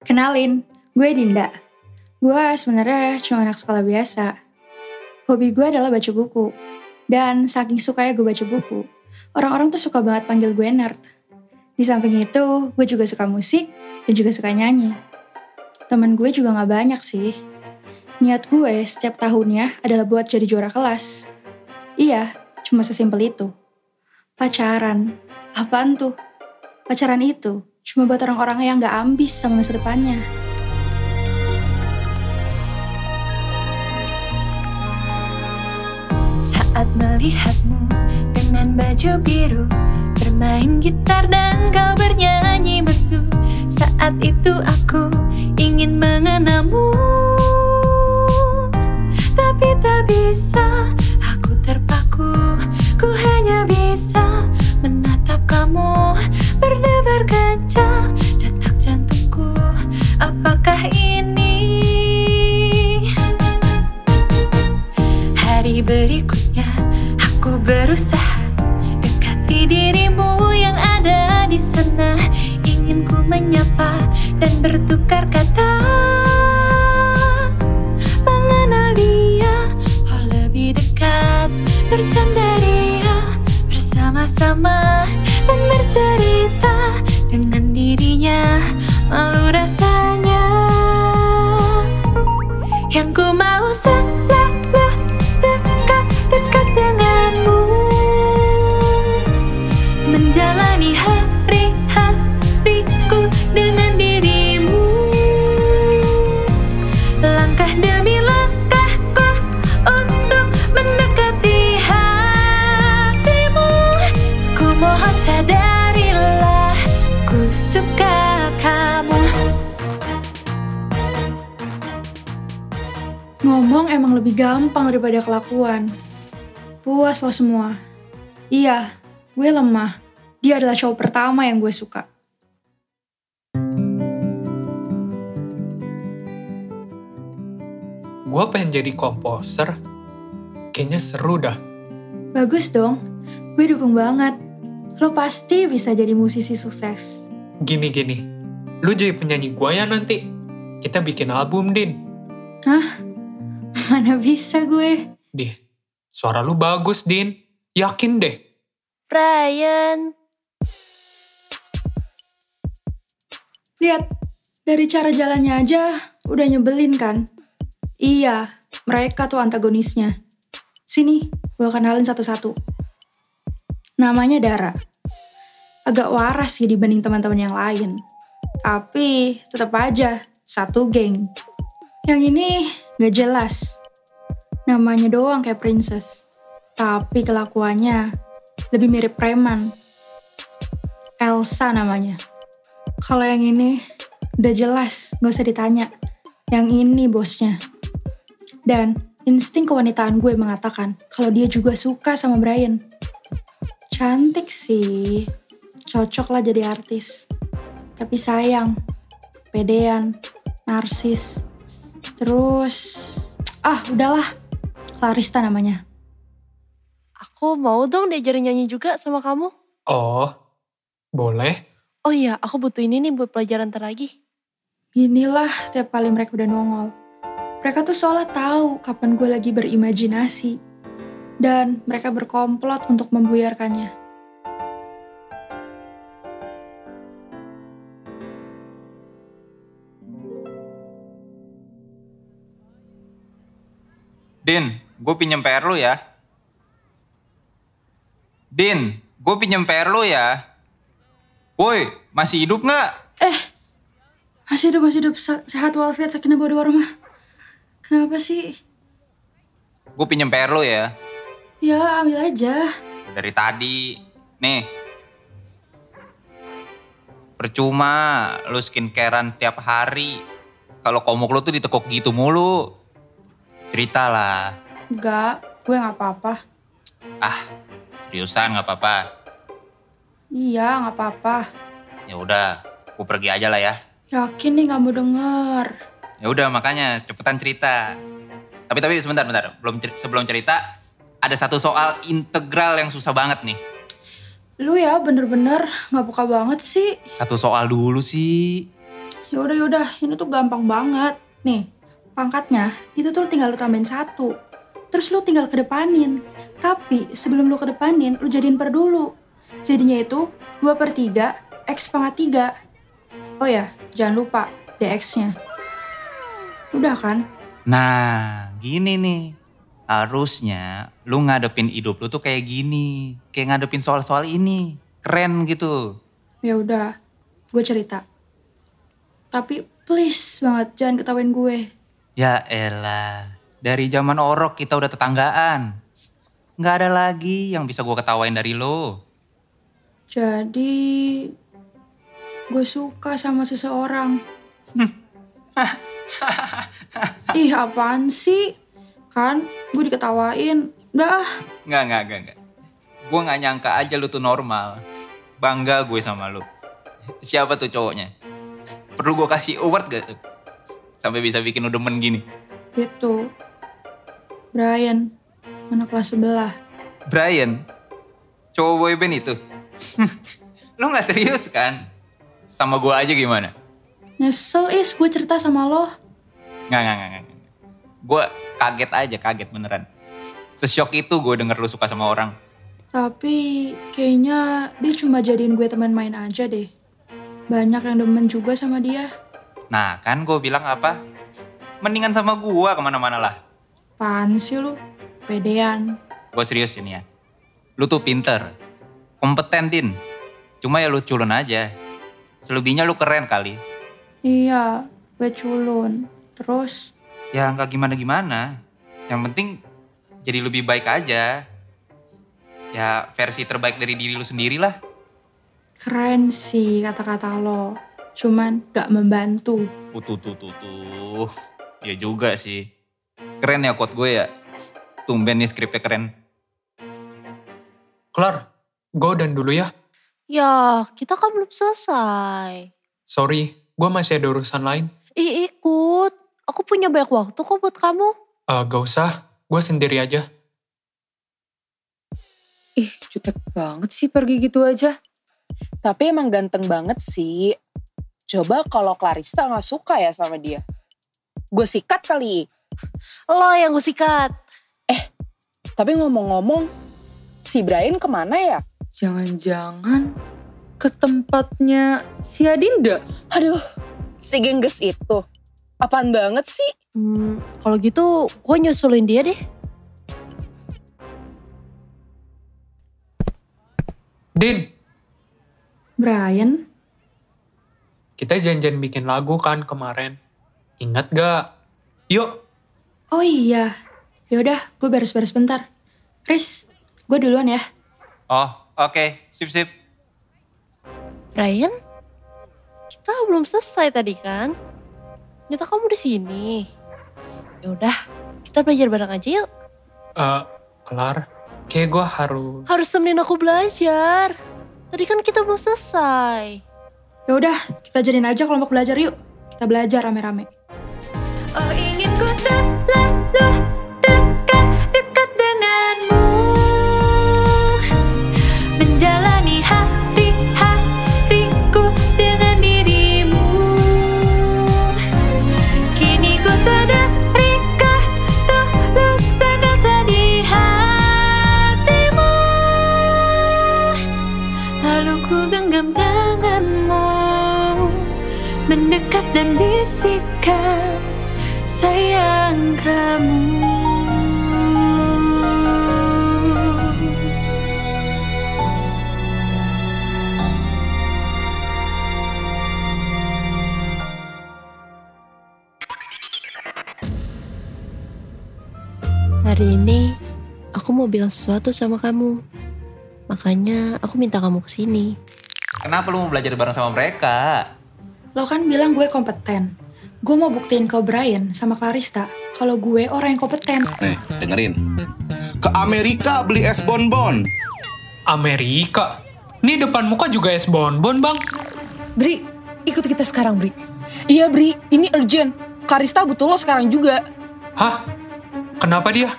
Kenalin, gue Dinda. Gue sebenarnya cuma anak sekolah biasa. Hobi gue adalah baca buku. Dan saking sukanya gue baca buku, orang-orang tuh suka banget panggil gue nerd. Di samping itu, gue juga suka musik dan juga suka nyanyi. Temen gue juga gak banyak sih. Niat gue setiap tahunnya adalah buat jadi juara kelas. Iya, cuma sesimpel itu. Pacaran. Apaan tuh? Pacaran itu cuma buat orang-orang yang gak ambis sama masa depannya. Saat melihatmu dengan baju biru Bermain gitar dan kau bernyanyi merdu Saat itu aku ingin mengenalmu Tapi tak bisa, kamu Berdebar kencang detak jantungku Apakah ini? Hari berikutnya aku berusaha dekati dirimu yang ada di sana. Ingin ku menyapa dan bertukar kata. Mengenal dia oh lebih dekat. Bercanda ria bersama-sama dan bercerita dengan dirinya malu rasanya. Yang ku mau lebih gampang daripada kelakuan. Puas lo semua. Iya, gue lemah. Dia adalah cowok pertama yang gue suka. Gue pengen jadi komposer. Kayaknya seru dah. Bagus dong, gue dukung banget. Lo pasti bisa jadi musisi sukses. Gini-gini, lu jadi penyanyi gue ya nanti. Kita bikin album, Din. Hah? Mana bisa gue? Dih, suara lu bagus, Din. Yakin deh. Brian Lihat, dari cara jalannya aja udah nyebelin kan? Iya, mereka tuh antagonisnya. Sini, gue kenalin satu-satu. Namanya Dara. Agak waras sih dibanding teman-teman yang lain. Tapi tetap aja satu geng. Yang ini gak jelas. Namanya doang kayak princess. Tapi kelakuannya lebih mirip preman. Elsa namanya. Kalau yang ini udah jelas, gak usah ditanya. Yang ini bosnya. Dan insting kewanitaan gue mengatakan kalau dia juga suka sama Brian. Cantik sih. Cocok lah jadi artis. Tapi sayang, kepedean, narsis. Terus, ah udahlah. Clarista namanya. Aku mau dong diajarin nyanyi juga sama kamu. Oh, boleh. Oh iya, aku butuh ini nih buat pelajaran ntar lagi. Inilah tiap kali mereka udah nongol. Mereka tuh seolah tahu kapan gue lagi berimajinasi. Dan mereka berkomplot untuk membuyarkannya. Din, gue pinjem PR lu ya. Din, gue pinjem PR lu ya. Woi, masih hidup nggak? Masih hidup, masih hidup. Se- Sehat walafiat, sakinah bodo warahmah. Kenapa sih? Gue pinjem PR lu ya. Ya, ambil aja. Dari tadi. Nih. Percuma lu skincarean setiap hari. Kalau komuk lu tuh ditekuk gitu mulu. Cerita lah. Enggak, gue gak apa-apa. Ah, seriusan nggak apa-apa. Iya, gak apa-apa. Ya udah, gue pergi aja lah ya. Yakin nih gak mau denger. Ya udah makanya cepetan cerita. Tapi tapi sebentar bentar. Belum sebelum cerita ada satu soal integral yang susah banget nih. Lu ya bener-bener gak peka banget sih. Satu soal dulu sih. yaudah yaudah, ini tuh gampang banget. Nih, pangkatnya itu tuh tinggal lu tambahin satu. Terus lu tinggal kedepanin. Tapi sebelum lu kedepanin, lu jadiin per dulu. Jadinya itu 2 per 3 X pangkat 3. Oh ya, jangan lupa DX-nya. Udah kan? Nah, gini nih. Harusnya lu ngadepin hidup lu tuh kayak gini. Kayak ngadepin soal-soal ini. Keren gitu. Ya udah, gue cerita. Tapi please banget jangan ketawain gue. Ya elah. Dari zaman orok kita udah tetanggaan. Nggak ada lagi yang bisa gue ketawain dari lo. Jadi gue suka sama seseorang. Ih apaan sih? Kan gue diketawain. Dah, Nggak, nggak, nggak, nggak. Gue nggak nyangka aja lu tuh normal. Bangga gue sama lu. Siapa tuh cowoknya? Perlu gue kasih award gak? Sampai bisa bikin lu demen gini. itu. Brian, anak kelas sebelah. Brian, cowok boyband itu. lu nggak serius kan? Sama gue aja gimana? Nyesel is gue cerita sama lo. Nggak, nggak, nggak, nggak. Gue kaget aja, kaget beneran. Sesyok itu gue denger lu suka sama orang. Tapi kayaknya dia cuma jadiin gue teman main aja deh. Banyak yang demen juga sama dia. Nah kan gue bilang apa? Mendingan sama gue ke mana-mana lah. Apaan sih lu? Pedean. Gue serius ini ya. Lu tuh pinter. Kompeten, Din. Cuma ya lu culun aja. Selebihnya lu keren kali. Iya, gue culun. Terus, Ya nggak gimana-gimana. Yang penting jadi lebih baik aja. Ya versi terbaik dari diri lu sendiri lah. keren sih kata-kata lo. Cuman gak membantu. Uh, tuh, tuh, tuh, tuh. Ya juga sih. Keren ya quote gue ya. Tumben nih skripnya keren. Kelar, gue dan dulu ya. Ya, kita kan belum selesai. Sorry, gue masih ada urusan lain. Ih, ikut. Aku punya banyak waktu kok buat kamu. Eh, gak usah, gue sendiri aja. Ih, jutek banget sih pergi gitu aja. Tapi emang ganteng banget sih. Coba kalau Clarista gak suka ya sama dia. Gue sikat kali. Lo yang gue sikat. Tapi ngomong-ngomong, si Brian ke mana ya? Jangan-jangan ke tempatnya si Adinda? Aduh, si gengges itu. Apaan banget sih? Hmm, kalau gitu gue nyusulin dia deh. Din, Brian, kita janjian bikin lagu kan kemarin. Ingat gak? Yuk, oh iya. Yaudah, gue beres-beres bentar. Riz, gue duluan ya. Oh, oke. Sip, sip. Ryan, kita belum selesai tadi kan? Nyata kamu di sini. Ya udah, kita belajar bareng aja yuk. eh, kelar. Kayak gue harus... Harus temenin aku belajar. Tadi kan kita belum selesai. Ya udah, kita jadiin aja kelompok belajar yuk. Kita belajar rame-rame. Oh ingin genggam tanganmu Mendekat dan bisikan sayang kamu Hari ini aku mau bilang sesuatu sama kamu. Makanya aku minta kamu ke sini. Kenapa lu mau belajar bareng sama mereka? Lo kan bilang gue kompeten. Gue mau buktiin ke Brian sama Clarista kalau gue orang yang kompeten. Nih, dengerin. Ke Amerika beli es bonbon. Amerika. Nih depan muka juga es bonbon bang. Bri, ikut kita sekarang Bri. Iya Bri, ini urgent. Clarista butuh lo sekarang juga. Hah? Kenapa dia?